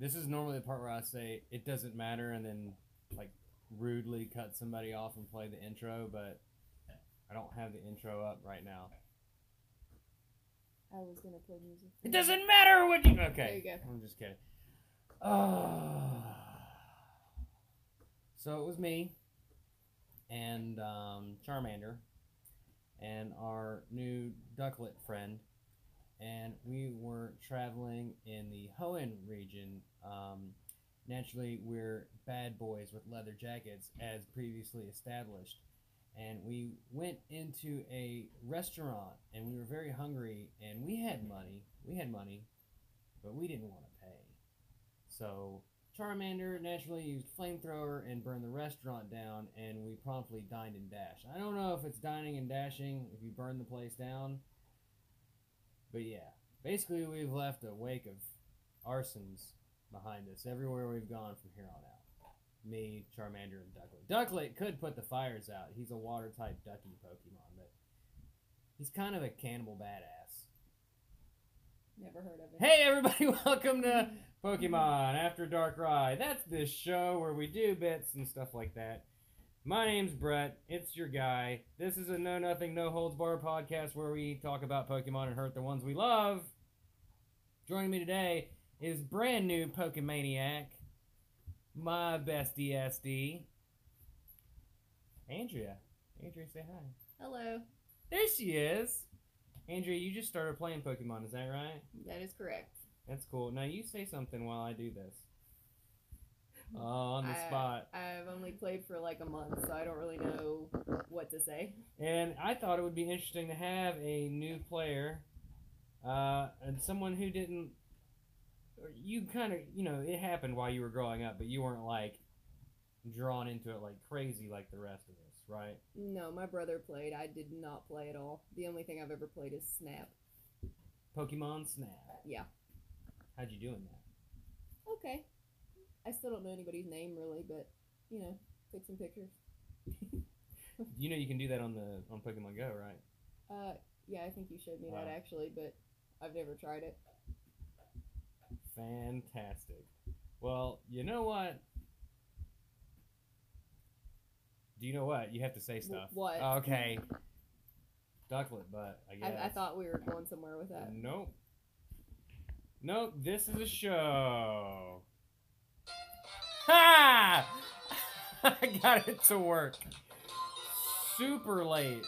This is normally the part where I say it doesn't matter and then like rudely cut somebody off and play the intro, but I don't have the intro up right now. I was gonna play music. It doesn't matter what you. Okay. There you go. I'm just kidding. Oh. So it was me and um, Charmander and our new ducklet friend, and we were traveling in the Hoenn region. Um, naturally, we're bad boys with leather jackets, as previously established. And we went into a restaurant, and we were very hungry, and we had money. We had money, but we didn't want to pay. So Charmander naturally used flamethrower and burned the restaurant down, and we promptly dined and dashed. I don't know if it's dining and dashing if you burn the place down, but yeah, basically we've left a wake of arsons behind us everywhere we've gone from here on out. Me, Charmander, and Ducklet. Ducklet could put the fires out. He's a water type ducky Pokemon, but he's kind of a cannibal badass. Never heard of it. Hey everybody, welcome to mm-hmm. Pokemon After Darkrai. That's this show where we do bits and stuff like that. My name's Brett. It's your guy. This is a no nothing, no holds bar podcast where we talk about Pokemon and hurt the ones we love. Joining me today is brand new Pokemaniac, my bestie SD, Andrea. Andrea, say hi. Hello. There she is. Andrea, you just started playing Pokemon, is that right? That is correct. That's cool. Now you say something while I do this. Oh, on the I- spot. I've only played for like a month, so I don't really know what to say. And I thought it would be interesting to have a new player, uh, and someone who didn't. You kind of, you know, it happened while you were growing up, but you weren't like drawn into it like crazy like the rest of us, right? No, my brother played. I did not play at all. The only thing I've ever played is Snap. Pokemon Snap. Yeah. How'd you do in that? Okay. I still don't know anybody's name really, but you know, take some pictures. You know you can do that on the on Pokemon Go, right? Uh, yeah, I think you showed me Wow. that actually, but I've never tried it. Fantastic. Well, you know what? Do you know what? You have to say stuff. what? Okay. Ducklet butt, I guess. I, I thought we were going somewhere with that. Nope. Nope, this is a show. Ha! I got it to work. Super late.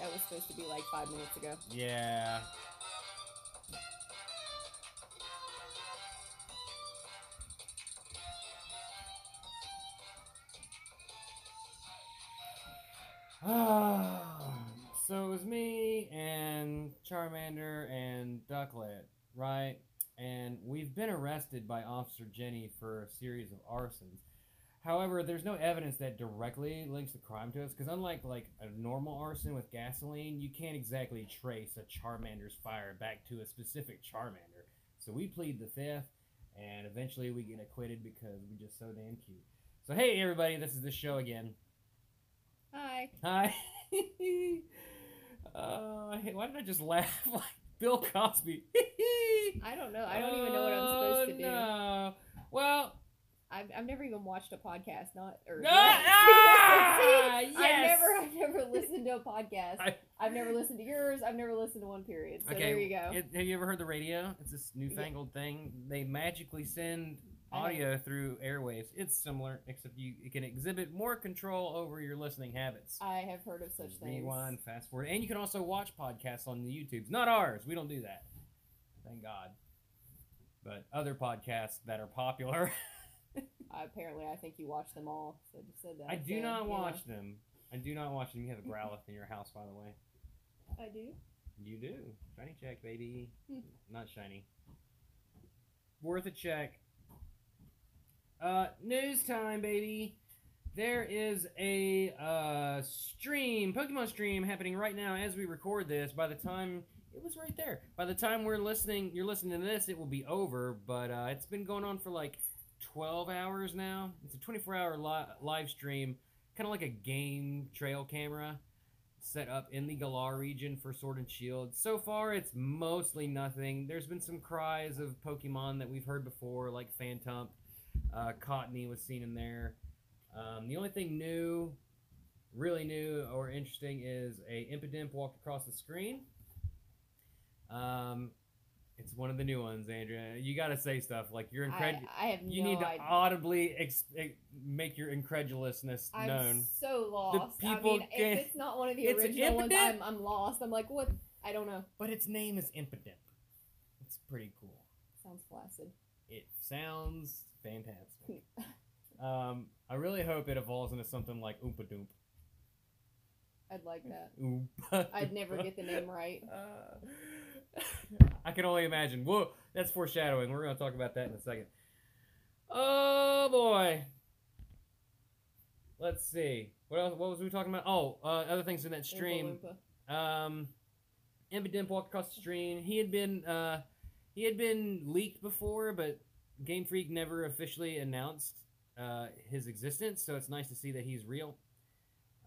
That was supposed to be like five minutes ago. Yeah. so it was me and Charmander and Ducklet, right? And we've been arrested by Officer Jenny for a series of arsons. However, there's no evidence that directly links the crime to us, because unlike like a normal arson with gasoline, you can't exactly trace a Charmander's fire back to a specific Charmander. So we plead the fifth, and eventually we get acquitted because we're just so damn cute. So hey everybody, this is the show again. Hi. Hi. uh, hey, why did I just laugh like Bill Cosby? I don't know. I don't even know what I'm supposed to do. Oh, No. Well, I've, I've never even watched a podcast. Not or Ah, ah, See? I've never I've never listened to a podcast. I- I've never listened to yours. I've never listened to one period. So okay, there you go. it- have you ever heard the radio? It's this newfangled thing. They magically send audio through airwaves. It's similar, except you it can exhibit more control over your listening habits. I have heard of such things. Rewind, fast forward, and you can also watch podcasts on the YouTubes. Not ours. We don't do that. Thank God. But other podcasts that are popular. Uh, apparently, I think you watch them all. So said that. I do so, not know. watch them. I do not watch them. You have a Growlithe in your house, by the way. I do. You do. Shiny check, baby. Hmm. Not shiny. Worth a check. Uh, news time, baby. There is a uh, stream, Pokemon stream, happening right now as we record this. By the time it was right there. By the time we're listening, you're listening to this, it will be over. But uh, it's been going on for like 12 hours now. It's a 24 hour li- live stream, kind of like a game trail camera. set up in the Galar region for Sword and Shield. So far, it's mostly nothing. There's been some cries of Pokemon that we've heard before, like Phantump. Uh, Cottonee was seen in there. Um, the only thing new, really new or interesting, is a Impidimp walked across the screen. Um, it's one of the new ones, Andrea. You got to say stuff like you're incredible. I, I have You no need to idea. audibly ex- make your incredulousness I'm known. so lost. people I mean, if it's not one of the It's original ones, I'm, I'm lost. I'm like, what? I don't know. But its name is Impidimp. It's pretty cool. Sounds flaccid. It sounds fantastic. um, I really hope it evolves into something like Oompa Doomp. I'd like that. Oompa. I'd never get the name right. Uh, I can only imagine. Whoa, that's foreshadowing. We're going to talk about that in a second. Oh boy. Let's see. What else? What was we talking about? Oh, uh, other things in that stream. Um, Impidimp walked across the stream. He had been uh, he had been leaked before, but Game Freak never officially announced uh, his existence. So it's nice to see that he's real.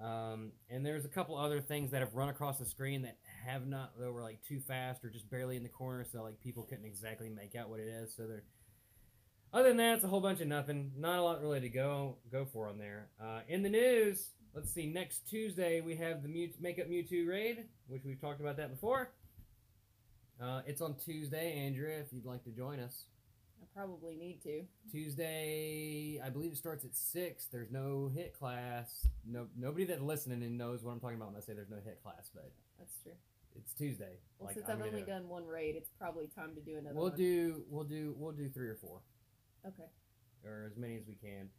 Um, and there's a couple other things that have run across the screen that have not that were like too fast or just barely in the corner, so like people couldn't exactly make out what it is. So they're other than that, it's a whole bunch of nothing. Not a lot really to go go for on there. Uh, in the news, let's see. Next Tuesday we have the Mew- Makeup Mewtwo raid, which we've talked about that before. Uh, it's on Tuesday, Andrea. If you'd like to join us, I probably need to. Tuesday, I believe it starts at six. There's no hit class. No, nobody that's listening and knows what I'm talking about when I say there's no hit class, but That's true. It's Tuesday. Well, Like, since I'm I've only done one raid, it's probably time to do another We'll one. do, we'll do, we'll do three or four. Okay. or as many as we can.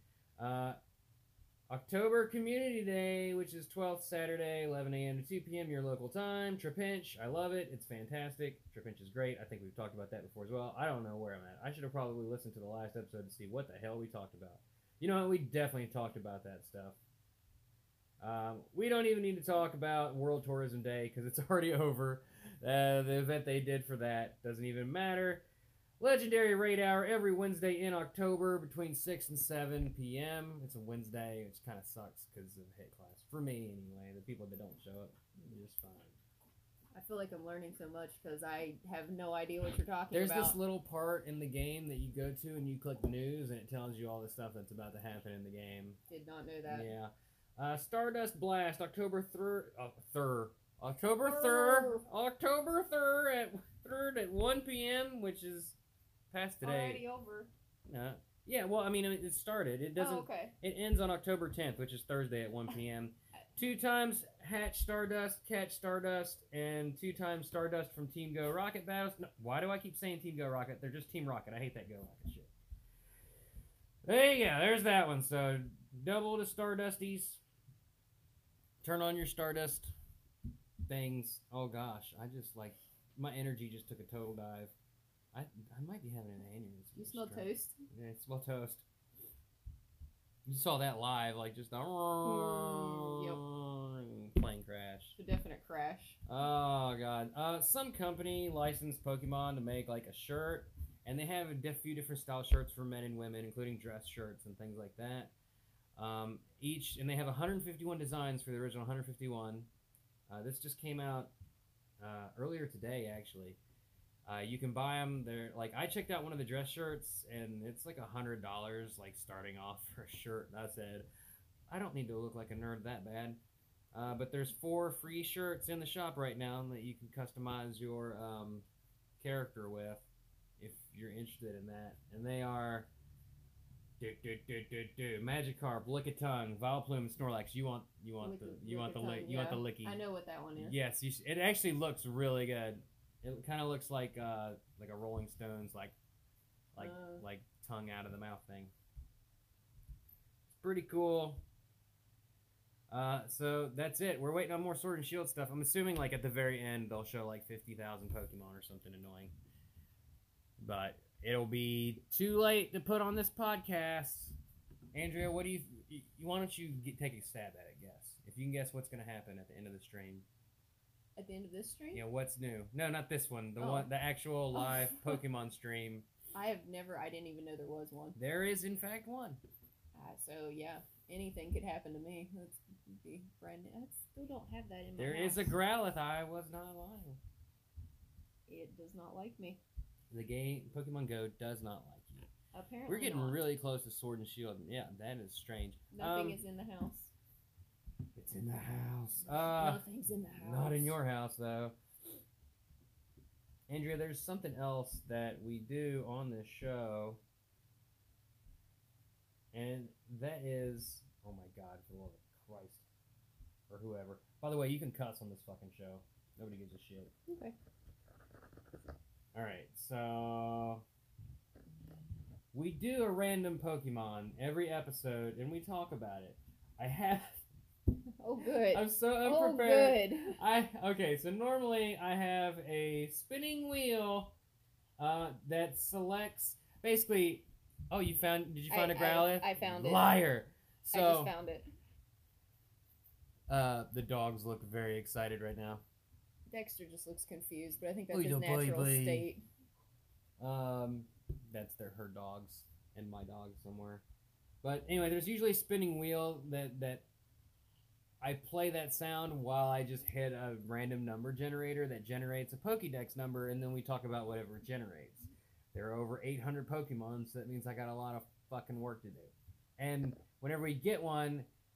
Uh, October Community Day, which is 12th Saturday, 11 a.m. to 2 p.m. your local time. Trapinch, I love it. It's fantastic. Trapinch is great. I think we've talked about that before as well. I don't know where I'm at. I should have probably listened to the last episode to see what the hell we talked about. You know what? We definitely talked about that stuff. Um, we don't even need to talk about World Tourism Day because it's already over. Uh, the event they did for that doesn't even matter. Legendary Raid Hour every Wednesday in October between 6 and 7 p.m. It's a Wednesday, which kind of sucks because of hit class. For me, anyway. The people that don't show up, just fine. I feel like I'm learning so much because I have no idea what you're talking There's about. There's this little part in the game that you go to and you click news and it tells you all the stuff that's about to happen in the game. Did not know that. Yeah. Uh, Stardust Blast, October 3rd. Uh, 3rd. October 3rd. October 3rd at, 3rd at 1 p.m., which is past today. Already over. Uh, yeah, well, I mean, it it started. It doesn't. Oh, okay. It ends on October 10th, which is Thursday at 1 p.m. Two times hatch Stardust, catch Stardust, and two times Stardust from Team Go Rocket battles. No, why do I keep saying Team Go Rocket? They're just Team Rocket. I hate that Go Rocket shit. There you go. There's that one. So double to Stardusties. Turn on your Stardust things. Oh gosh, I just like my energy just took a total dive. I I might be having an aneurysm. You smell toast? Yeah, it smell toast. You saw that live, like just a plane crash. A definite crash. Oh god. Uh, some company licensed Pokemon to make like a shirt, and they have a few different style shirts for men and women, including dress shirts and things like that. Um, each, and they have 151 designs for the original 151. Uh, this just came out uh, earlier today, actually. Uh, you can buy them. They're like I checked out one of the dress shirts, and it's like a hundred dollars, like starting off for a shirt. And I said, I don't need to look like a nerd that bad. Uh, but there's four free shirts in the shop right now that you can customize your um, character with, if you're interested in that. And they are. Do, do, do, do, do. Magikarp, Lickitung, Vileplume, Snorlax. You want you want the Lick- you want the lick you want the licky. I know what that one is. Yes, you sh- it actually looks really good. It kind of looks like uh like a Rolling Stones like like Uh. like tongue out of the mouth thing. It's pretty cool. Uh, so that's it. We're waiting on more Sword and Shield stuff. I'm assuming like at the very end they'll show like fifty thousand Pokemon or something annoying. But it'll be too late to put on this podcast. Andrea, what do you? you why don't you get, take a stab at it? Guess if you can guess what's going to happen at the end of the stream. At the end of this stream? Yeah, what's new? No, not this one. The Oh. one, the actual Oh. live Pokemon stream. I have never. I didn't even know there was one. There is, in fact, one. Uh, so yeah, anything could happen to me. That's be brand new. I still don't have that in my There house. is a Growlithe. I was not lying. It does not like me. The game Pokemon Go does not like you. Apparently, We're getting not. really close to Sword and Shield. Yeah, that is strange. Nothing um, is in the house. It's in the house. Uh, Nothing's in the house. not in your house though. Andrea, there's something else that we do on this show, and that is, oh my God, for the love of Christ, or whoever. By the way, you can cuss on this fucking show. Nobody gives a shit. Okay. All right, so we do a random Pokemon every episode, and we talk about it. I have. Oh, good. I'm so unprepared. oh, unprepared. good. I okay. So normally I have a spinning wheel uh, that selects basically. Oh, you found? Did you find I- a Growlithe? I- I found it. Liar. So I just found it. uh, the dogs look very excited right now. Dexter just looks confused, but I think that's his your natural baby. state. Um, that's their her dogs and my dog somewhere. But anyway, there's usually a spinning wheel that that I play that sound while I just hit a random number generator that generates a Pokédex number, and then we talk about whatever it generates. There are over 800 Pokemon, so that means I got a lot of fucking work to do. And whenever we get one,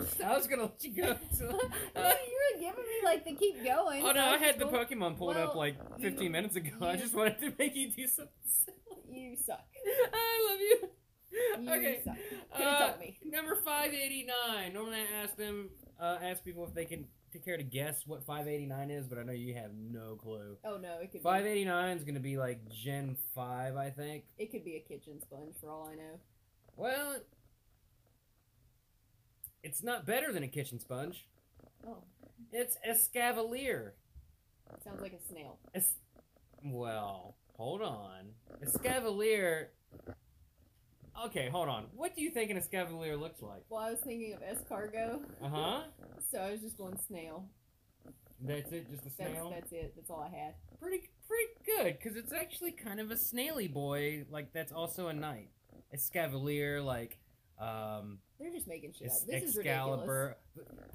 I was gonna let you go. So, you were giving me like the keep going. oh so no, I had the going- Pokemon pulled up like 15 you- minutes ago. I just wanted to make you do something. You suck. I love you. You okay. suck. Uh, me. number 589. Normally I ask them, uh, ask people if they can take care to guess what 589 is, but I know you have no clue. Oh no, it could be. 589 is gonna be like Gen 5, I think. It could be a kitchen sponge for all I know. Well, it's not better than a kitchen sponge. Oh, It's Escavalier. sounds like a snail. Es- well, hold on. Escavalier. Okay, hold on. What do you think an Escavalier looks like? Well, I was thinking of escargot, Uh huh. so I was just going snail. That's it, just a That's snail. that's it. That's all I had. Pretty, pretty good, because it's actually kind of a snaily boy. Like that's also a knight. Escavalier, like um, They're just making shit Es- up. This is ridiculous. Excalibur.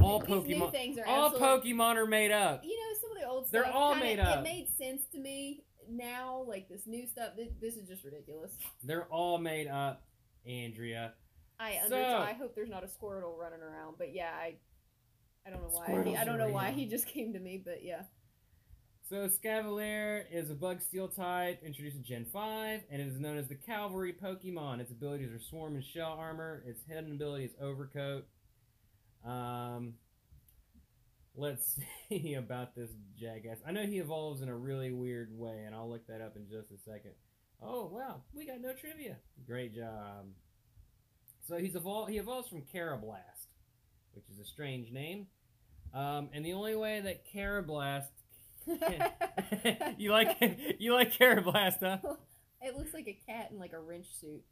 All These new Pokemon. things are All absolute- Pokemon are made up. You know, some of the old stuff. They're all kinda- made up. It made sense to me now. Like this new stuff. This, this is just ridiculous. They're all made up, Andrea. I under, So- I hope there's not a Squirtle running around. But yeah, I. I don't know why. He, Squirtles I don't are know why he just came to me, but yeah. So Escavalier is a bug steel type introduced in Gen 5 and it is known as the Cavalry Pokemon. Its abilities are Swarm and Shell Armor. Its hidden ability is Overcoat. Um, let's see about this jackass. I know he evolves in a really weird way, and I'll look that up in just a second. Oh wow, we got no trivia. Great job. So he's evol- he evolves from Karrablast, which is a strange name. Um, and the only way that Karrablast you like you like Karrablast, huh? It looks like a cat in like a wrench suit,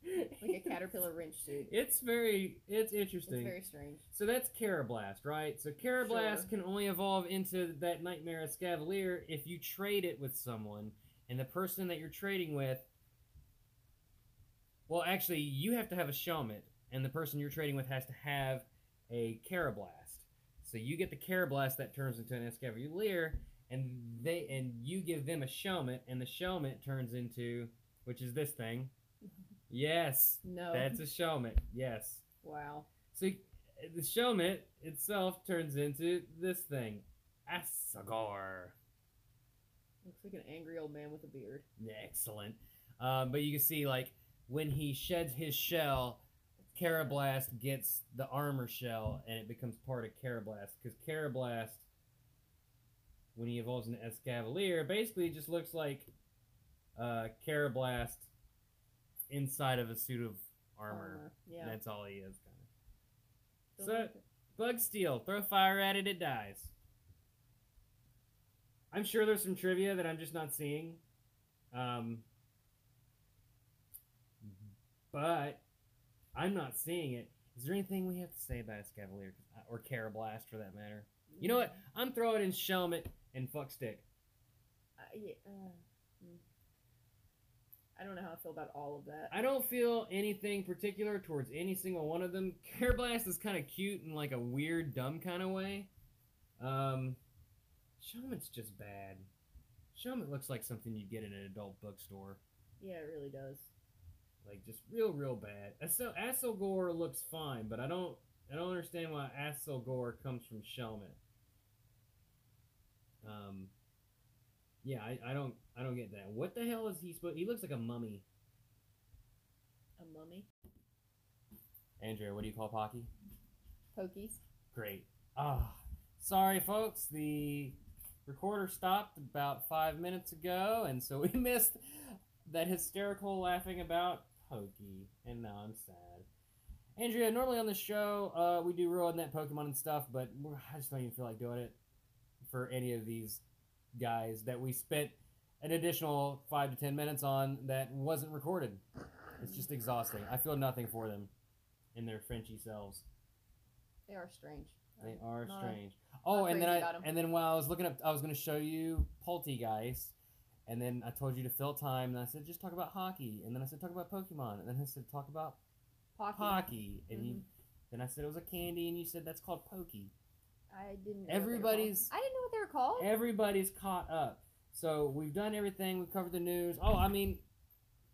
like a caterpillar wrench suit. It's very it's interesting. It's very strange. So that's Karrablast, right? So Karrablast Sure. can only evolve into that Nightmare Escavalier if you trade it with someone, and the person that you're trading with. Well, actually, you have to have a Shelmet, and the person you're trading with has to have a Karrablast. So you get the Karrablast that turns into an Escavalier, and they and you give them a Shelmet, and the Shelmet turns into, which is this thing. Yes, No. that's a Shelmet. Yes. wow. So the Shelmet itself turns into this thing, Accelgor. Looks like an angry old man with a beard. Excellent. Um, but you can see like when he sheds his shell, Karrablast gets the armor shell, and it becomes part of Karrablast because Karrablast, when he evolves into Escavalier, basically just looks like uh, Karrablast inside of a suit of armor. Armor, yeah. That's all he is, kind of. So- like. Bug steel. Throw fire at it, it dies. I'm sure there's some trivia that I'm just not seeing. Um, but I'm not seeing it. Is there anything we have to say about Escavalier or Karrablast for that matter? You know what? I'm throwing in Shelmet and Fuck Stick. Uh, yeah, uh, mm. I don't know how I feel about all of that. I don't feel anything particular towards any single one of them. Karrablast is kind of cute in like a weird, dumb kind of way. Um, Shelmet's just bad. Shelmet looks like something you'd get in an adult bookstore. Yeah, it really does. Like just real, real bad. Asel Accelgor looks fine, but I don't, I don't understand why Accelgor comes from Shelmet. Um, yeah, I, I don't, I don't get that. What the hell is he supposed? He looks like a mummy. A mummy. Andrea, what do you call Pocky? Pokies. Great. Ah, sorry, folks. The recorder stopped about five minutes ago, and so we missed that hysterical laughing about Pokey, and now I'm sad. Andrea, normally on the show, uh, we do Road Net Pokemon and stuff, but I just don't even feel like doing it for any of these guys that we spent an additional five to ten minutes on that wasn't recorded. It's just exhausting. I feel nothing for them in their Frenchy selves. They are strange. They are not- strange. Oh, and then I and then while I was looking up, I was going to show you Polteageist, and then I told you to fill time, and I said just talk about hockey, and then I said talk about Pokemon, and then I said talk about Pocky. hockey, and you, Mhm. then I said it was a candy, and you said that's called Pokey. I didn't. Know Everybody's- What they were called. I didn't know what they were called. Everybody's caught up, so we've done everything. We've covered the news. Oh, I mean,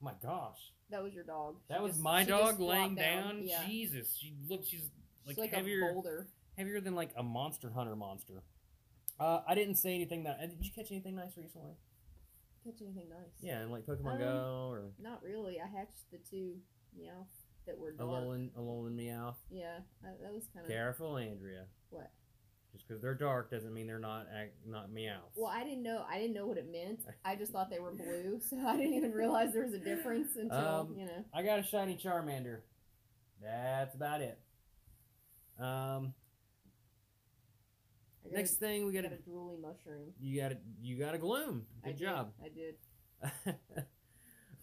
my gosh, that was your dog. She that was just- my dog laying down. Yeah. Jesus, she looks, she's like, She's like heavier. a boulder. heavier than like a monster hunter monster. Uh, I didn't say anything that. uh, Did you catch anything nice recently? Catch anything nice? Yeah, and like Pokemon Um, Go or Not really. I hatched the two meow that were dark. Alolan, Alolan Meowth. Yeah, that was kind of Careful, Andrea. what. Just because they're dark doesn't mean they're not not Meowths. Well, I didn't know. I didn't know what it meant. I just thought they were blue, so I didn't even realize there was a difference until Um, you know. I got a shiny Charmander. That's about it. Um, I got next thing we got got to a drooly mushroom. you got to you got a gloom. I Good did, job. I did.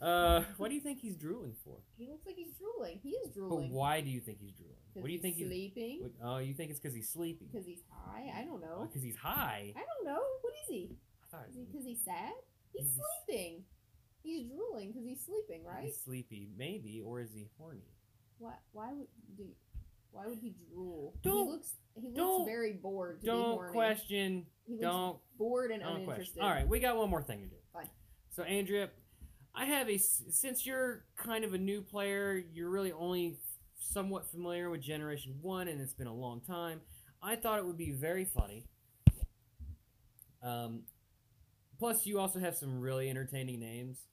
uh, what do you think he's drooling for? He looks like he's drooling. He is drooling. But why do you think he's drooling? What do you he's think he's? sleeping? what- Oh, you think it's because he's sleepy? Because he's high. I don't know. Because he's high. I don't know. What is he? I thought Is he because he's sad? He's Is he- sleeping. He's drooling because he's sleeping, right? he's sleepy, maybe, or is he horny? Why? Why would do? Why would he drool? Don't- he looks. He looks don't- very bored. To be Don't horny. question. He looks Don't bored and don't uninterested. question. All right, we got one more thing to do. Fine. So Andrea, I have a since you're kind of a new player, you're really only somewhat familiar with Generation One, and it's been a long time. I thought it would be very funny. Um, plus, you also have some really entertaining names.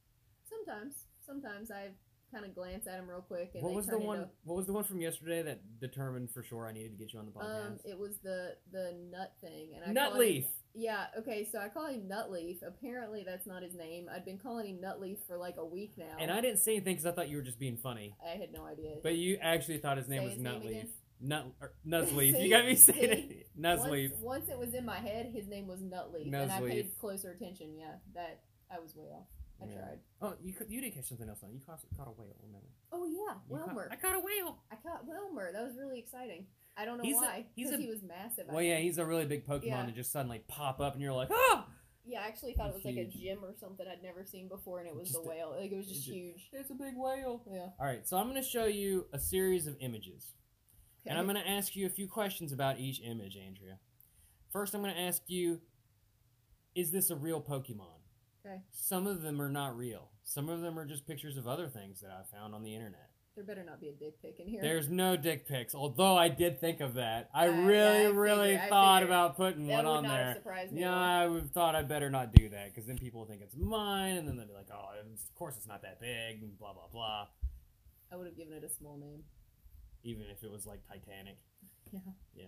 Sometimes, sometimes I kind of glance at them real quick, and what was the one? Into, What was the one from yesterday that determined for sure I needed to get you on the podcast? um, it was the the nut thing, and I call Nutleaf. him- Yeah. Okay. So I call him Nutleaf. Apparently, that's not his name. I've been calling him Nutleaf for like a week now. And I didn't say anything because I thought you were just being funny. I had no idea. But you actually thought his name Say was his name Nutleaf. again? Nut or Nuzleaf. See? you got me saying See? it. Nuzleaf. Once, once it was in my head, his name was Nutleaf, and I Nuzleaf. paid closer attention. Yeah, that I was way off. I Yeah. tried. Oh, you you did catch something else on. You caught, caught a whale. Remember? Oh yeah, You caught- Wailmer. I caught a whale. I caught Wailmer. That was really exciting. I don't know He's a- why. he's Because a- he was massive. Well, yeah, he's a really big Pokemon Yeah. to just suddenly pop up, and you're like, oh, Yeah, I actually thought it was like a gym or something I'd never seen before, and it was Just the a- whale. Like it was it's just a- huge. it's a big whale. Yeah. All right, so I'm going to show you a series of images, Okay. and I'm going to ask you a few questions about each image, Andrea. First, I'm going to ask you, is this a real Pokemon? Okay. Some of them are not real. Some of them are just pictures of other things that I found on the internet. There better not be a dick pic in here. There's no dick pics, although I did think of that. I Uh, yeah, really, I really thought about putting one on there. have surprised me. Yeah. I would- thought I better not do that because then people will think it's mine, and then they'll be like, "Oh, of course it's not that big," and blah blah blah. I would have given it a small name. Even if it was like Titanic. Yeah. Yeah.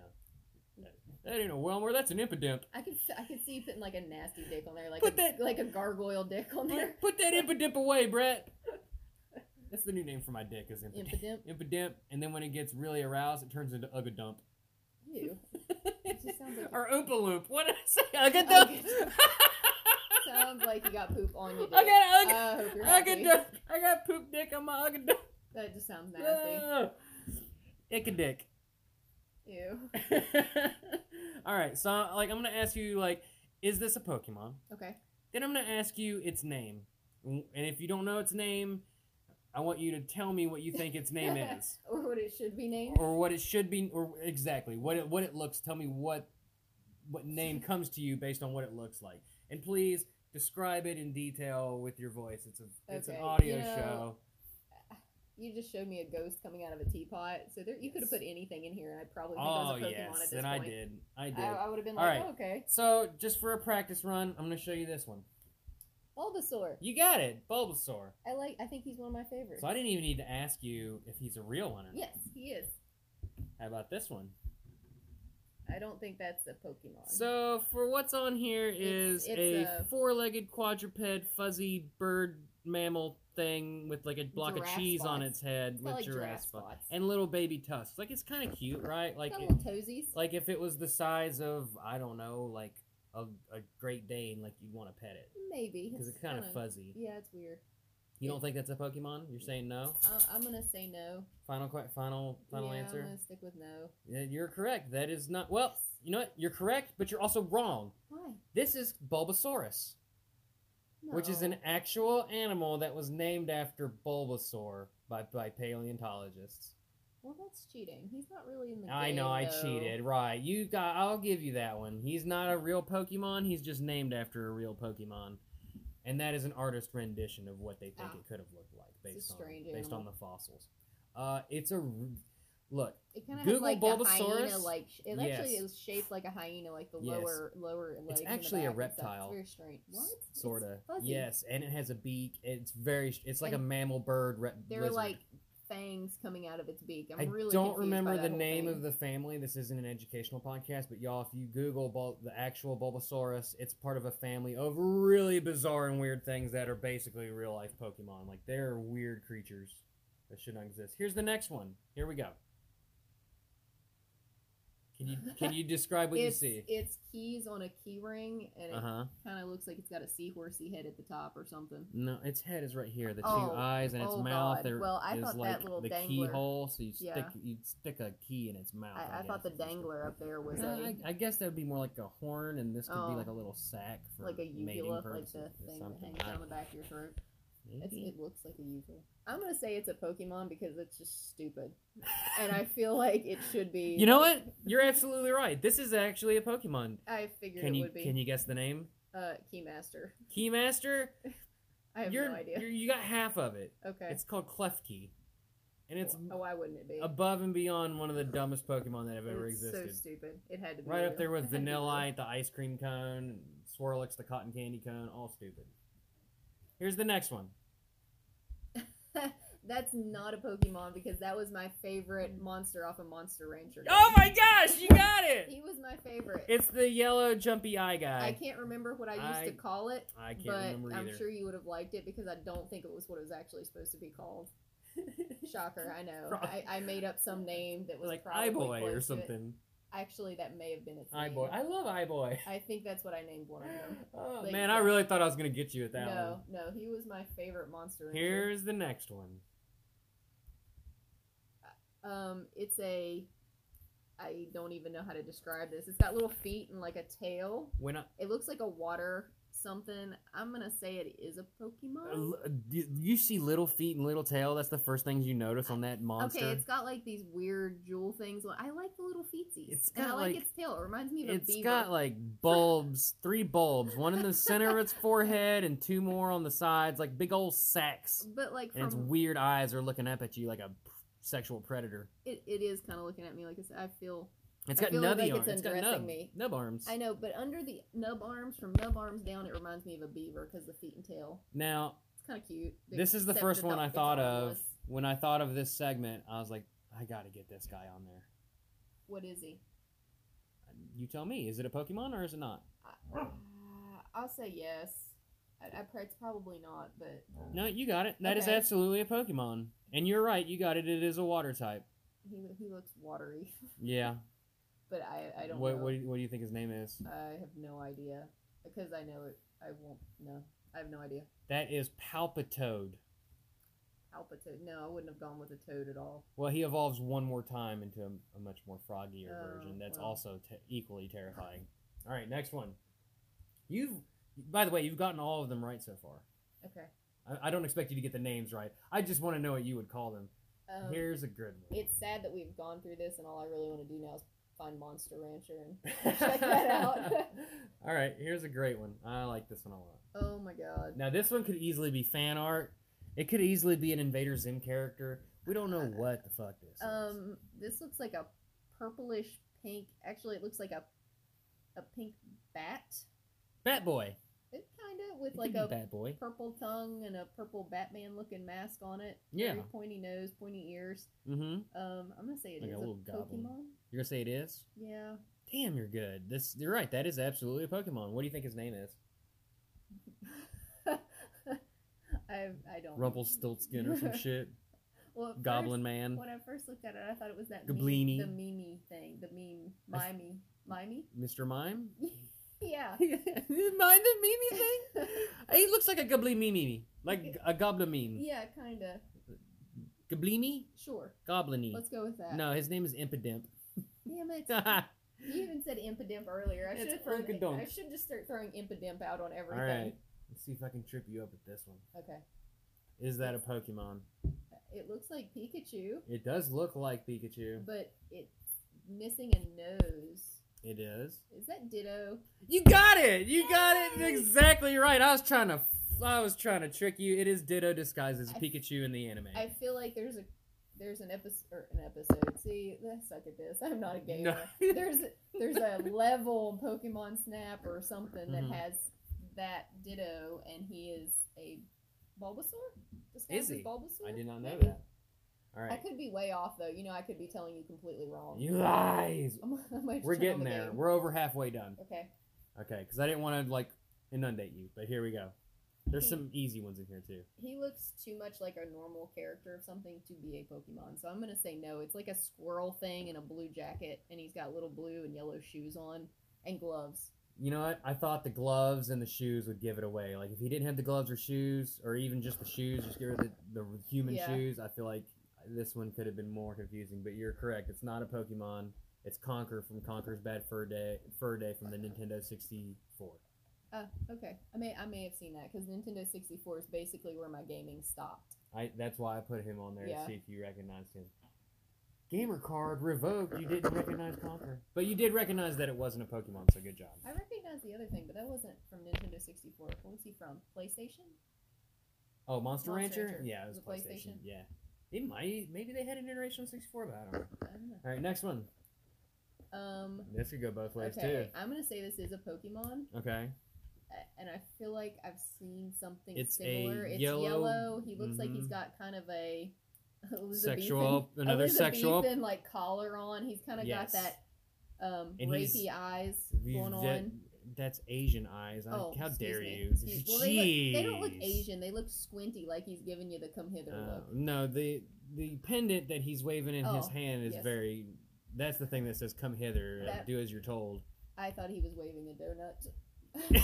That, that ain't a Wailmer. That's an impidimp. I could I could see you putting like a nasty dick on there, like Put a, that- like a gargoyle dick on there. Put, put that impidimp away, Brett. That's the new name for my dick? Is impidimp. Impidimp. Impidimp, and then when it gets really aroused, it turns into. Ew. It just sounds like or Oompa Loop. What did I say? Ugadump. sounds like you got poop on your dick. I got Ugg. I hope you're happy. Ugadump. I got poop dick on my Ugadump. That just sounds nasty. Ah. Ickadick. Ew. All right, so like I'm gonna ask you like, is this a Pokemon? Okay. Then I'm gonna ask you its name, and if you don't know its name, I want you to tell me what you think its name is, or what it should be named. or what it should be, or exactly what it what it looks. Tell me what what name comes to you based on what it looks like, and please describe it in detail with your voice. It's a it's an audio you know, show. You just showed me a ghost coming out of a teapot, so there you could have put anything in here, and I'd probably think Oh was a oh, Pokemon yes, at this and point. I did. I did. I, I would have been All like, right. oh, okay. So just for a practice run, I'm gonna show you this one. Bulbasaur. You got it, Bulbasaur. I like. I think he's one of my favorites. So I didn't even need to ask you if he's a real one or not. Yes, he is. How about this one? I don't think that's a Pokemon. So for what's on here is It's- it's a, a- four-legged quadruped, fuzzy bird mammal thing with like a block of cheese on its head It's with like, giraffe spots spots. and little baby tusks. Like it's kind of cute, right? Like it, little toesies. like if it was the size of I don't know, like a, a Great Dane, like you'd want to pet it Maybe because it's kind of fuzzy. Yeah, it's weird. You don't think that's a Pokemon? You're saying no? I, I'm gonna say no. Final final final yeah, answer. I'm gonna stick with no. Yeah, you're correct. That is not. Well, you know what? You're correct, but you're also wrong. Why? This is Bulbasaurus, which is an actual animal that was named after Bulbasaur by by paleontologists. Well, that's cheating. He's not really in the. I know game, I though. cheated. Right. You got I'll give you that one. He's not a real Pokemon, he's just named after a real Pokemon. And that is an artist rendition of what they think Ah. it could have looked like based on strange based on the fossils. Uh it's a look, It kind of Google like a hyena, like it actually is shaped like a hyena, like the Yes. lower lower. It's actually a and reptile. It's very strange. What? Sort of. Yes, and it has a beak. It's very it's like a mammal bird re- There are lizard. like fangs coming out of its beak. I'm I really don't remember the name thing. of the family. This isn't an educational podcast, but y'all, if you Google Bul- the actual Bulbasaurus, it's part of a family of really bizarre and weird things that are basically real life Pokemon. Like they're weird creatures that should not exist. Here's the next one. Here we go. Can you can you describe what it's, you see? It's keys on a key ring, and Uh it huh. kind of looks like it's got a seahorsey head at the top or something. No, its head is right here. The two Oh, eyes and its oh mouth. God. There Well, I is thought that like little the dangler- keyhole, so you stick Yeah. you stick a key in its mouth. I, I thought the guess, is just- dangler up there was No, a I, I guess that would be more like a horn, and this could be Oh. like a little sack for like a mating uvula, like purposes the or thing that something. hangs I- down the back of your throat. It's, it looks like a uvula. I'm gonna say it's a Pokemon because it's just stupid, and I feel like it should be. You know what? You're absolutely right. This is actually a Pokemon. I figured Can it you would be. can you guess the name? Uh, Keymaster. Keymaster. I have you're, no idea. You got half of it. Okay. It's called Klefki, and it's oh, why wouldn't it be? above and beyond one of the dumbest Pokemon that have ever it's existed. so stupid. It had to be Right real. up there with It had to be real. Vanillite, the ice cream cone, Swirlix, the cotton candy cone, all stupid. Here's the next one. That's not a Pokemon because that was my favorite monster off of Monster Rancher. Game. Oh my gosh, you got it! He was my favorite. It's the yellow jumpy eye guy. I can't remember what I used I- to call it, I can't but remember I'm sure you would have liked it because I don't think it was what it was actually supposed to be called. Shocker, I know. I, I made up some name that was like probably or close to it. something. Actually, that may have been its name. I love Eyeboy. I think that's what I named one of them. Oh Like, man, I really thought I was gonna get you with that no, no, he was my favorite monster. one. Here's the next one. Um, it's a. I don't even know how to describe this. It's got little feet and like a tail. When I, It looks like a water something. I'm gonna say it is a uh, Pokemon. l- you- you see little feet and little tail. That's the first things you notice on that monster. Okay, it's got like these weird jewel things. I like the little feetsies. It's and I like, like- its tail. It reminds me of a It's got like bulbs, three bulbs, one in the center of its forehead and two more on the sides, like big old sacks. but like And its weird eyes are looking up at you like a sexual predator. it, it is kind of looking at me like. I feel It's I got nubby like arms. it's It's got nub, me. nub arms. I know, but under the nub arms, from nub arms down, it reminds me of a beaver because the feet and tail. Now, It's kind of cute. this is the first one I thought of. When I thought of this segment, I was like, I gotta get this guy on there. What is he? You tell me, is it a Pokemon or is it not? Uh, I'll say yes. I, I, it's probably not, but No, you got it. That is Okay. absolutely a Pokemon. And you're right, you got it. It is a water type. He he looks watery, Yeah. But I I don't What know. what, do you- what do you think his name is? I have no idea because I know it. I won't. know. I have no idea. That is Palpitoad. Alpatoad. No, I wouldn't have gone with a toad at all. Well, he evolves one more time into a, a much more froggier Oh, version. That's well. also te- equally terrifying. All right, next one. You've, by the way, you've gotten all of them right so far. Okay. I, I don't expect you to get the names right. I just want to know what you would call them. Um, Here's a good one. it's sad that we've gone through this, and all I really want to do now is find Monster Rancher and check that out. all right, here's a great one. I like this one a lot. oh my god. Now, this one could easily be fan art. It could easily be an Invader Zim character. We don't know what the fuck this is. Um, this looks like a purplish pink. Actually, it looks like a a pink bat. Bat Boy. It kind of with It like a Bat Boy. purple tongue and a purple Batman looking mask on it. Yeah. Very pointy nose, pointy ears. Mm-hmm. Um, I'm gonna say it Like is a a, little goblin. You're gonna say it is? Yeah. Damn, you're good. This you're right. That is absolutely a Pokemon. What do you think his name is? I I don't. Rumpelstiltskin or some shit. Well, Goblin first- Man. When I first looked at it, I thought it was that Gablini. Meme, the meme thing, the meme, mimey, mimey. Mr. Mime? Yeah. Mind the Mimi thing? He looks like a Gobly Mimi. Like a Goblin meme. yeah, kinda. Goblini? Sure. Gobliny. Let's go with that. No, his name is Impidimp. Damn it. You even said impidimp earlier. I should have thrown. I should just start throwing impidimp out on everything. right. Let's see if I can trip you up with this one. Okay. Is that a Pokemon? It looks like Pikachu, It does look like Pikachu. but it's missing a nose. It is. Is that Ditto? You got it. You got it exactly right. I was trying to, I was trying to trick you. It is Ditto disguised as I- Pikachu in the anime. I feel like there's a there's an episode or an episode. See, I suck at this. I'm not a gamer. No. there's there's a level in Pokemon Snap or something that Mhm. has that Ditto, and he is a Bulbasaur. Disguised Is he? Bulbasaur? I did not know Maybe. that. All I could be way off though. You know, I could be telling you completely wrong. You lies. I'm, I might We're getting the there. game. We're over halfway done. Okay. Okay, because I didn't want to like inundate you, but here we go. There's He- some easy ones in here too. He looks too much like a normal character of something to be a Pokemon. So I'm gonna say no. It's like a squirrel thing in a blue jacket, and he's got little blue and yellow shoes on and gloves. You know what? I thought the gloves and the shoes would give it away. Like if he didn't have the gloves or shoes, or even just the shoes, just give her the, the human Yeah. shoes. I feel like this one could have been more confusing. But you're correct. It's not a Pokemon. It's Conker from Conker's Bad Fur Day. Fur Day from the Nintendo 64. Uh, okay. I may I may have seen that because Nintendo 64 is basically where my gaming stopped. I that's why I put him on there Yeah. to see if you recognized him. Gamer card revoked. You didn't recognize Conker, but you did recognize that it wasn't a Pokemon. So good job. I recognize the other thing, but that wasn't from Nintendo 64. What was he from? PlayStation? Oh, Monster, Monster Rancher? Rancher. Yeah, it was Was it PlayStation. PlayStation? Yeah, it might. Maybe they had an iteration on 64, but I don't know. I don't know. All right, next one. Um. This could go both ways Okay, I'm gonna say this is a Pokemon, too. Okay. And I feel like I've seen something It's similar. it's yellow- yellow. He looks like he's got kind of a Elizabethan- Sexual. Another sexual. Like collar on. He's kind of Yes. got that um And rapey eyes going that- on. That's Asian eyes. I- Oh, How dare me, you? excuse- Well, they, look, they don't look Asian. They look squinty, like he's giving you the come hither Uh, look. no, the the pendant that he's waving in his Oh, hand is yes. very. That's the thing that says "Come hither, uh, That- do as you're told." I thought he was waving a donut.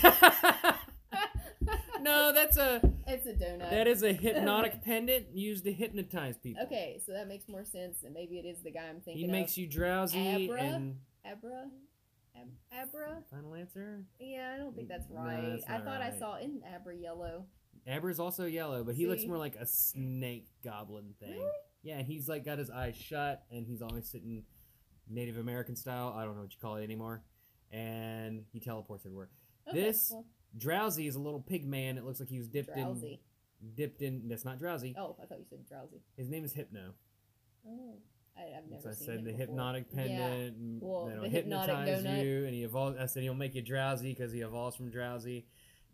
no, that's a it's a donut. that is a hypnotic pendant used to hypnotize people. okay, so that makes more sense, and maybe it is the guy I'm thinking He makes of. you drowsy Abra? and Abra, Abra. final answer. Yeah, I don't think that's No, right. that's I thought I saw in Abra yellow. Abra is also yellow, but he looks more like a snake goblin thing. Really? Yeah, he's like got his eyes shut and he's always sitting Native American style. I don't know what you call it anymore. And he teleports everywhere. Okay, This- well, Drowzee is a little pig man. It looks like he was dipped drowsy. in dipped in that's not drowsy. Oh, I thought you said drowsy. His name is Hypno. Oh, I, I've never So I said the before. hypnotic pendant and Well, that'll the hypnotic hypnotize donut. you and he evolves I said he'll make you drowsy because he evolves from Drowzee.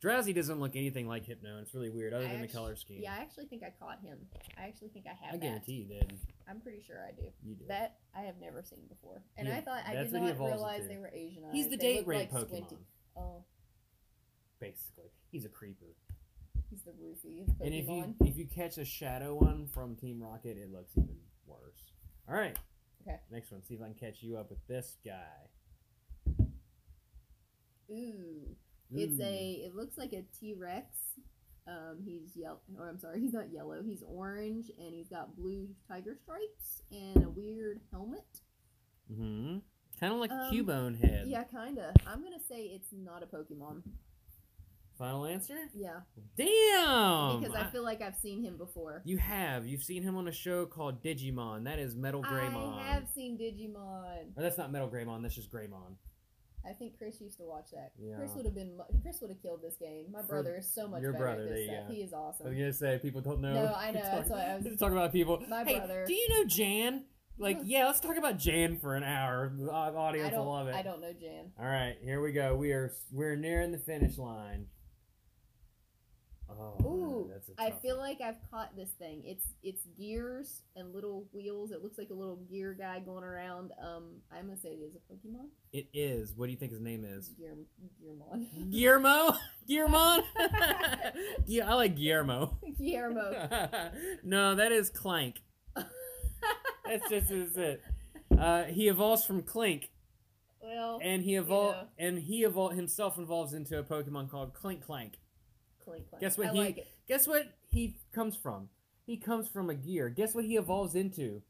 Drowzee doesn't look anything like Hypno. It's really weird, other I than the color scheme. Yeah, I actually think I caught him. I actually think I have I that. guarantee you did. I'm pretty sure I do. You did. That I have never seen before, and Yeah, I thought I did not realize they were Asian. He's the They date rape like Pokemon. squinty. Oh, Basically. He's a creeper. He's the roofie of And if you if you catch a shadow one from Team Rocket, it looks even worse. All right. Okay. Next one. See if I can catch you up with this guy. Ooh. It's Ooh. a. It looks like a T Rex. Um, he's yellow. Or I'm sorry, he's not yellow. He's orange, and he's got blue tiger stripes and a weird helmet. Mm-hmm. Kind of like Um, a Cubone head. Yeah, kinda. I'm gonna say it's not a Pokemon. Final answer? Yeah, Damn. because I feel like I've seen him before. you have. You've seen him on a show called Digimon. That is Metal Greymon. I have seen Digimon. Or that's not Metal Greymon. That's just Greymon. I think Chris used to watch that. Yeah. Chris would have been. Chris would have killed this game. My brother is so much your better brother, at this go. He is awesome. I was gonna say people don't know. No, I know, Talk- that's I was- talk about people. My hey, brother- do you know Jan? Like, yeah, let's talk about Jan for an hour. The audience will love it. I don't know Jan. All right, here we go. We are we're nearing the finish line. Oh, Ooh, that's a I feel one. like I've caught this thing. It's it's gears and little wheels. It looks like a little gear guy going around. Um, I'm gonna say it is a Pokemon. it is. What do you think his name is? Gear Gearmon. Guillermo. Guillermo. yeah, I like Guillermo. Guillermo. no, that is Klang. That's just that's it. Uh, he evolves from Klink, well, and he evol know. and he evol himself evolves into a Pokemon called Klinklang. Guess what I he- like. Guess what he comes from? He comes from a gear. Guess what he evolves into?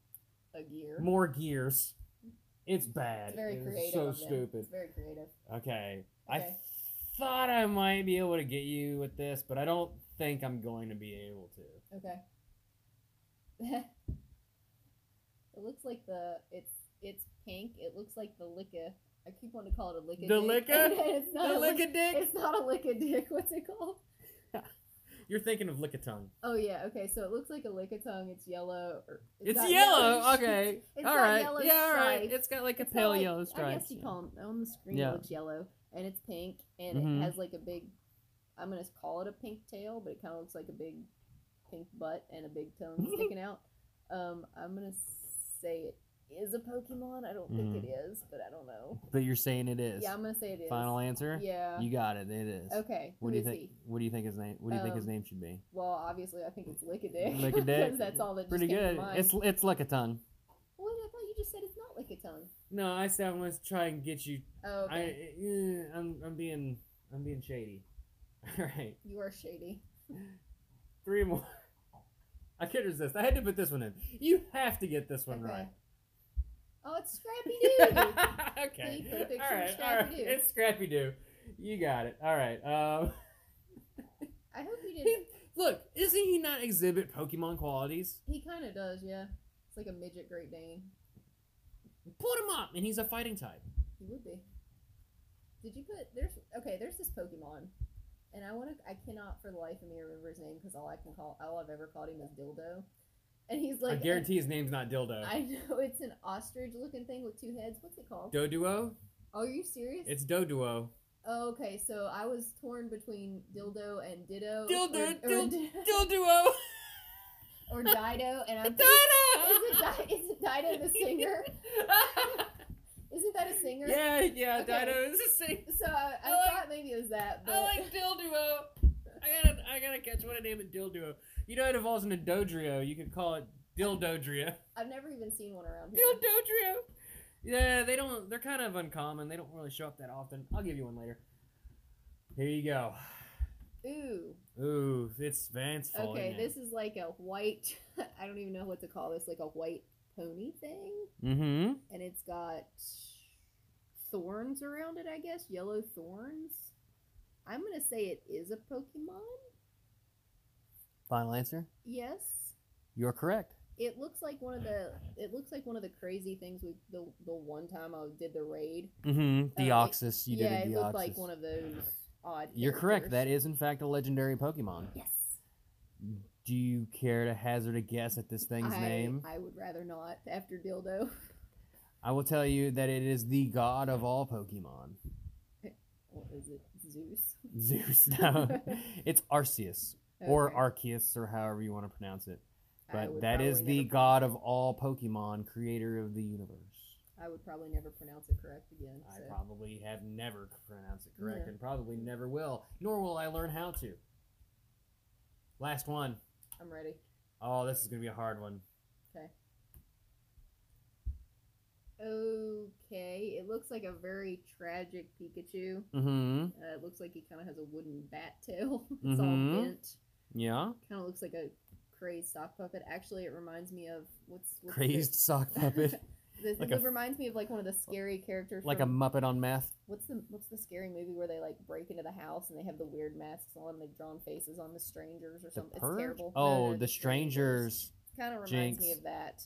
A gear. More gears. It's bad. It's very creative. so stupid. It's very creative. Okay. I Okay. thought I might be able to get you with this, but I don't think I'm going to be able to. Okay. it looks like the it's it's pink. It looks like the licka. I keep wanting to call it a licka. The dick. licka? it's not The a lick- lick-a-dick? It's not a licka dick. What's it called? You're thinking of Lickitung. Oh yeah. Okay. So it looks like a licka tongue. It's yellow. Or, It's got yellow. Okay. It's all got yellow Yeah. All right. It's got like a It's pale like- yellow I stripe. guess you call them on the screen. Yeah. It looks yellow, and it's pink, and Mhm. it has like a big. I'm gonna call it a pink tail, but it kind of looks like a big pink butt and a big tongue sticking out. Um, I'm gonna say it is a Pokemon. I don't think it is, but I don't know. But you're saying it is. Yeah, I'm gonna say it is. Final answer. Yeah. You got it. It is. Okay. What do you think? What do you think his name? What do you think his Um, name should be? Well, obviously, I think it's. Lickidick? because that's all that Pretty good. To mind. It's it's Lickitung. Wait, I thought you just said it's not Lickitung. No, I said I'm gonna try and get you. Oh, okay. eh, I'm I'm being I'm being shady. All right, you are shady. three more. I can't resist. I had to put this one in. You have to get this one Okay. right. Oh, it's Scrappy Doo. okay. Can you put a picture all right. All Scrappy. Doo? It's Scrappy Doo. You got it. All right. Um, I hope you he, didn't. look, isn't he not exhibit Pokemon qualities? He kind of does, yeah. It's like a midget Great Dane. Put him up, and he's a fighting type. He would be. Did you put there's okay? There's this Pokemon, and I want to. I cannot for the life of me remember his name because all I can call all I've ever called him is Dildo, and he's like. I guarantee his name's not Dildo. I know it's an ostrich-looking thing with two heads. What's it called? Doduo? oh, are you serious? It's Doduo. oh, okay, so I was torn between Dildo and Ditto. Dildo, or, or, dil- Di- or Dido, and I'm. Dido. Is it, Di- is it Dido the singer? Isn't that a singer? yeah, yeah, Okay. Dido is a singer. So I, I I like- thought maybe it was that, but I like Dilduo. I gotta, I gotta catch one and name it Dilduo. You know it evolves into Dodrio. You could call it Dildodria. I've never even seen one around here. Dildodrio. Yeah, they don't. They're kind of uncommon. They don't really show up that often. I'll give you one later. Here you go. Ooh. Ooh, it's Vance falling Okay, in. this is like a white. I don't even know what to call this. Like a white pony thing, Mm-hmm. and it's got thorns around it. I guess yellow thorns. I'm gonna say it is a Pokemon. Final answer. Yes. You're correct. It looks like one of the. It looks like one of the crazy things we the the one time I did the raid. Mm-hmm. Uh, Deoxys. You yeah, did it a Deoxys. looked like one of those odd. You're correct. That is in fact a legendary Pokemon. Yes. Do you care to hazard a guess at this thing's I, name? I would rather not after dildo. I will tell you that it is the god of all Pokemon. What is it? Zeus. Zeus. No, it's Arceus or Okay. Arceus or however you want to pronounce it. But that is the god of all Pokemon, creator of the universe. I would probably never pronounce it correct again. I probably have never pronounced it correct Yeah. and probably never will, nor will I learn how to. Last one. I'm ready. Oh, this is gonna be a hard one. Okay, Okay, it looks like a very tragic Pikachu. Mm-hmm. Uh, it looks like he kind of has a wooden bat tail. it's Mhm. all bent. Yeah. Kind of looks like a crazed sock puppet. Actually, it reminds me of what's, what's Crazed sock puppet. Like it a- reminds me of like one of the scary characters. like a Muppet on meth. what's the what's the scary movie where they like break into the house and they have the weird masks on, they've drawn faces on the strangers or The something. Purge? Oh, it's terrible. Oh, the strangers. Kind of reminds me of that.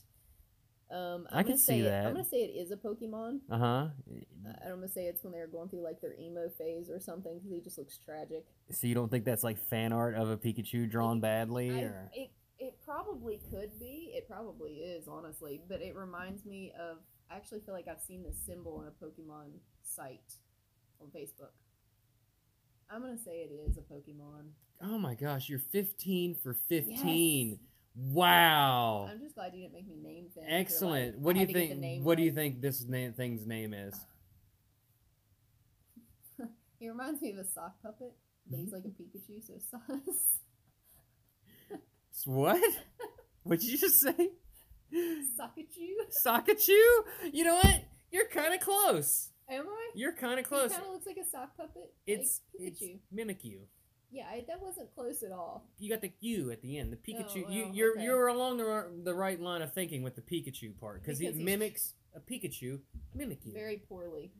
Um, I can see say it- that. I'm gonna say it is a Pokemon. Uh huh. Uh, I'm gonna say it's when they were going through like their emo phase or something because he just looks tragic. So you don't think that's like fan art of a Pikachu drawn badly, I, or it it probably could be. It probably is honestly, but it reminds me of. I actually feel like I've seen this symbol on a Pokemon site on Facebook. I'm gonna say it is a Pokemon. oh my gosh, you're 15 for 15. Wow. I'm just glad you didn't make me name things. Excellent. like, what do you had to get the think? name What do you think this na- thing's name is? He reminds me of a sock puppet, but he's like a Pikachu, so sus. S- What? what did you just say? Sockachu? Sakachu? You know what? You're kind of close. Am I? You're kind of close. kind of looks like a sock puppet. It's like it's Pikachu. Mimikyu. Yeah, I, that wasn't close at all. You got the U at the end. The oh, Pikachu. Oh, you well, you're okay. you're along the the right line of thinking with the Pikachu part because Because it mimics a Pikachu. Mimikyu. Very poorly.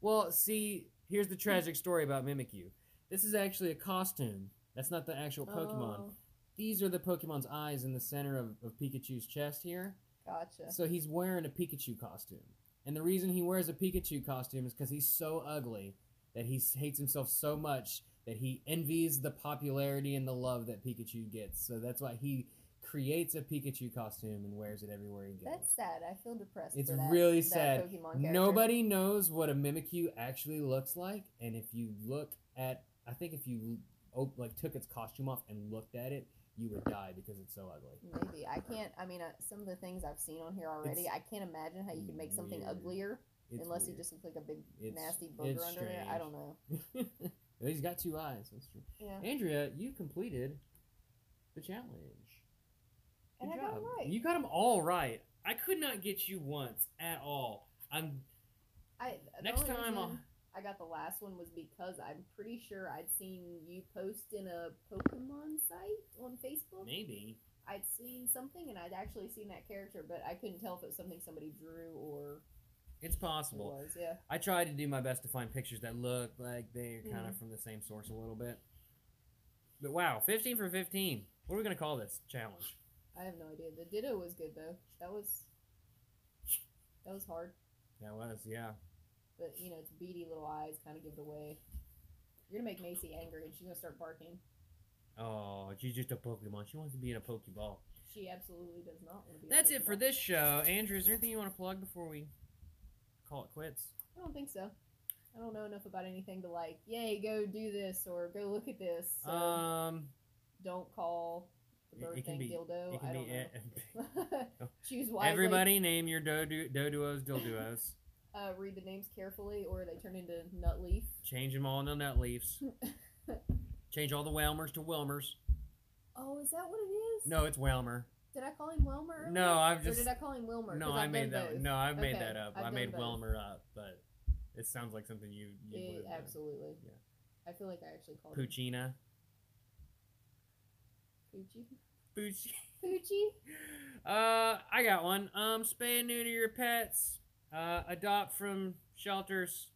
Well, see, here's the hmm. tragic story about Mimikyu. This is actually a costume. That's not the actual Pokemon. Oh, These are the Pokemon's eyes in the center of, of Pikachu's chest here. gotcha. So he's wearing a Pikachu costume. And the reason he wears a Pikachu costume is because he's so ugly that he hates himself so much that he envies the popularity and the love that Pikachu gets. So that's why he creates a Pikachu costume and wears it everywhere he goes. That's sad. I feel depressed. It's for that, really that sad. Nobody knows what a Mimikyu actually looks like, and if you look at, I think if you like took its costume off and looked at it, you would die because it's so ugly. Maybe I can't. I mean, uh, some of the things I've seen on here already, It's I can't imagine how you could make something weird. uglier It's unless weird. just looks like a big It's- nasty booger under it. I don't know. He's got two eyes. That's true. Yeah, Andrea, you completed the challenge. and Good got it job. right. You got them all right. I could not get you once at all. I'm I next time. I'll, I got the last one was because I'm pretty sure I'd seen you post in a Pokemon site on Facebook. maybe. I'd seen something and I'd actually seen that character, but I couldn't tell if it was something somebody drew or It's it possible. was. Yeah. I tried to do my best to find pictures that look like they're kind Mhm. of from the same source a little bit. But wow, 15 for 15. What are we going to call this challenge? I have no idea. The Ditto was good though. That was that was hard, That was, yeah. but you know its beady little eyes kind of give it away. You're gonna make Macy angry, and she's gonna start barking. Oh, she's just a Pokemon. She wants to be in a Pokeball. She absolutely does not want to be. a That's it for this show. Andrea, is there anything you want to plug before we call it quits? I don't think so. I don't know enough about anything to like. Yay, go do this or go look at this. So Um, don't call the bird it be- dildo. it can I don't know. Choose wisely. everybody name your dodu- doduos dilduos. uh, read the names carefully, or they turn into nut leaf. Change them all into nut leaves. Change all the Wailmers to Wilmers. Oh, is that what it is? No, it's Wailmer. Did I call him Wilmer? No, earlier? I've Or just- did I call him Wilmer? No, I made that. both. No, I made Okay, that up. I've I made both. Wilmer up, but it sounds like something you you Yeah, would have done. absolutely. Yeah. I feel like I actually called him Puccina. Poochie. Pucci. Poochie. Uh, I got one. Um, spay and neuter your pets. Uh, adopt from shelters.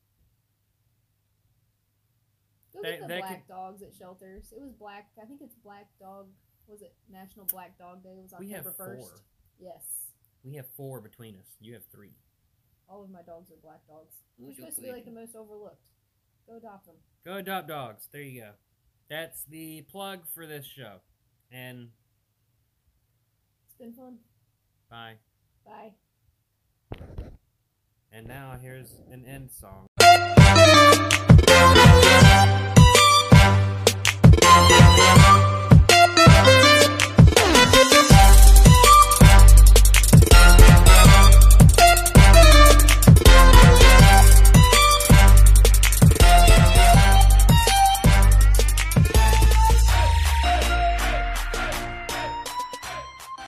Go That- get the black dogs at shelters. It was black. I think it's Black Dog. Was it National Black Dog Day? It was We have October four. first. Yes. We have four between us. You have three. All of my dogs are black dogs. They're Would supposed to be like the most overlooked. Go adopt them. Go adopt dogs. There you go. That's the plug for this show. And It's been fun. bye. Bye. And now here's an end song.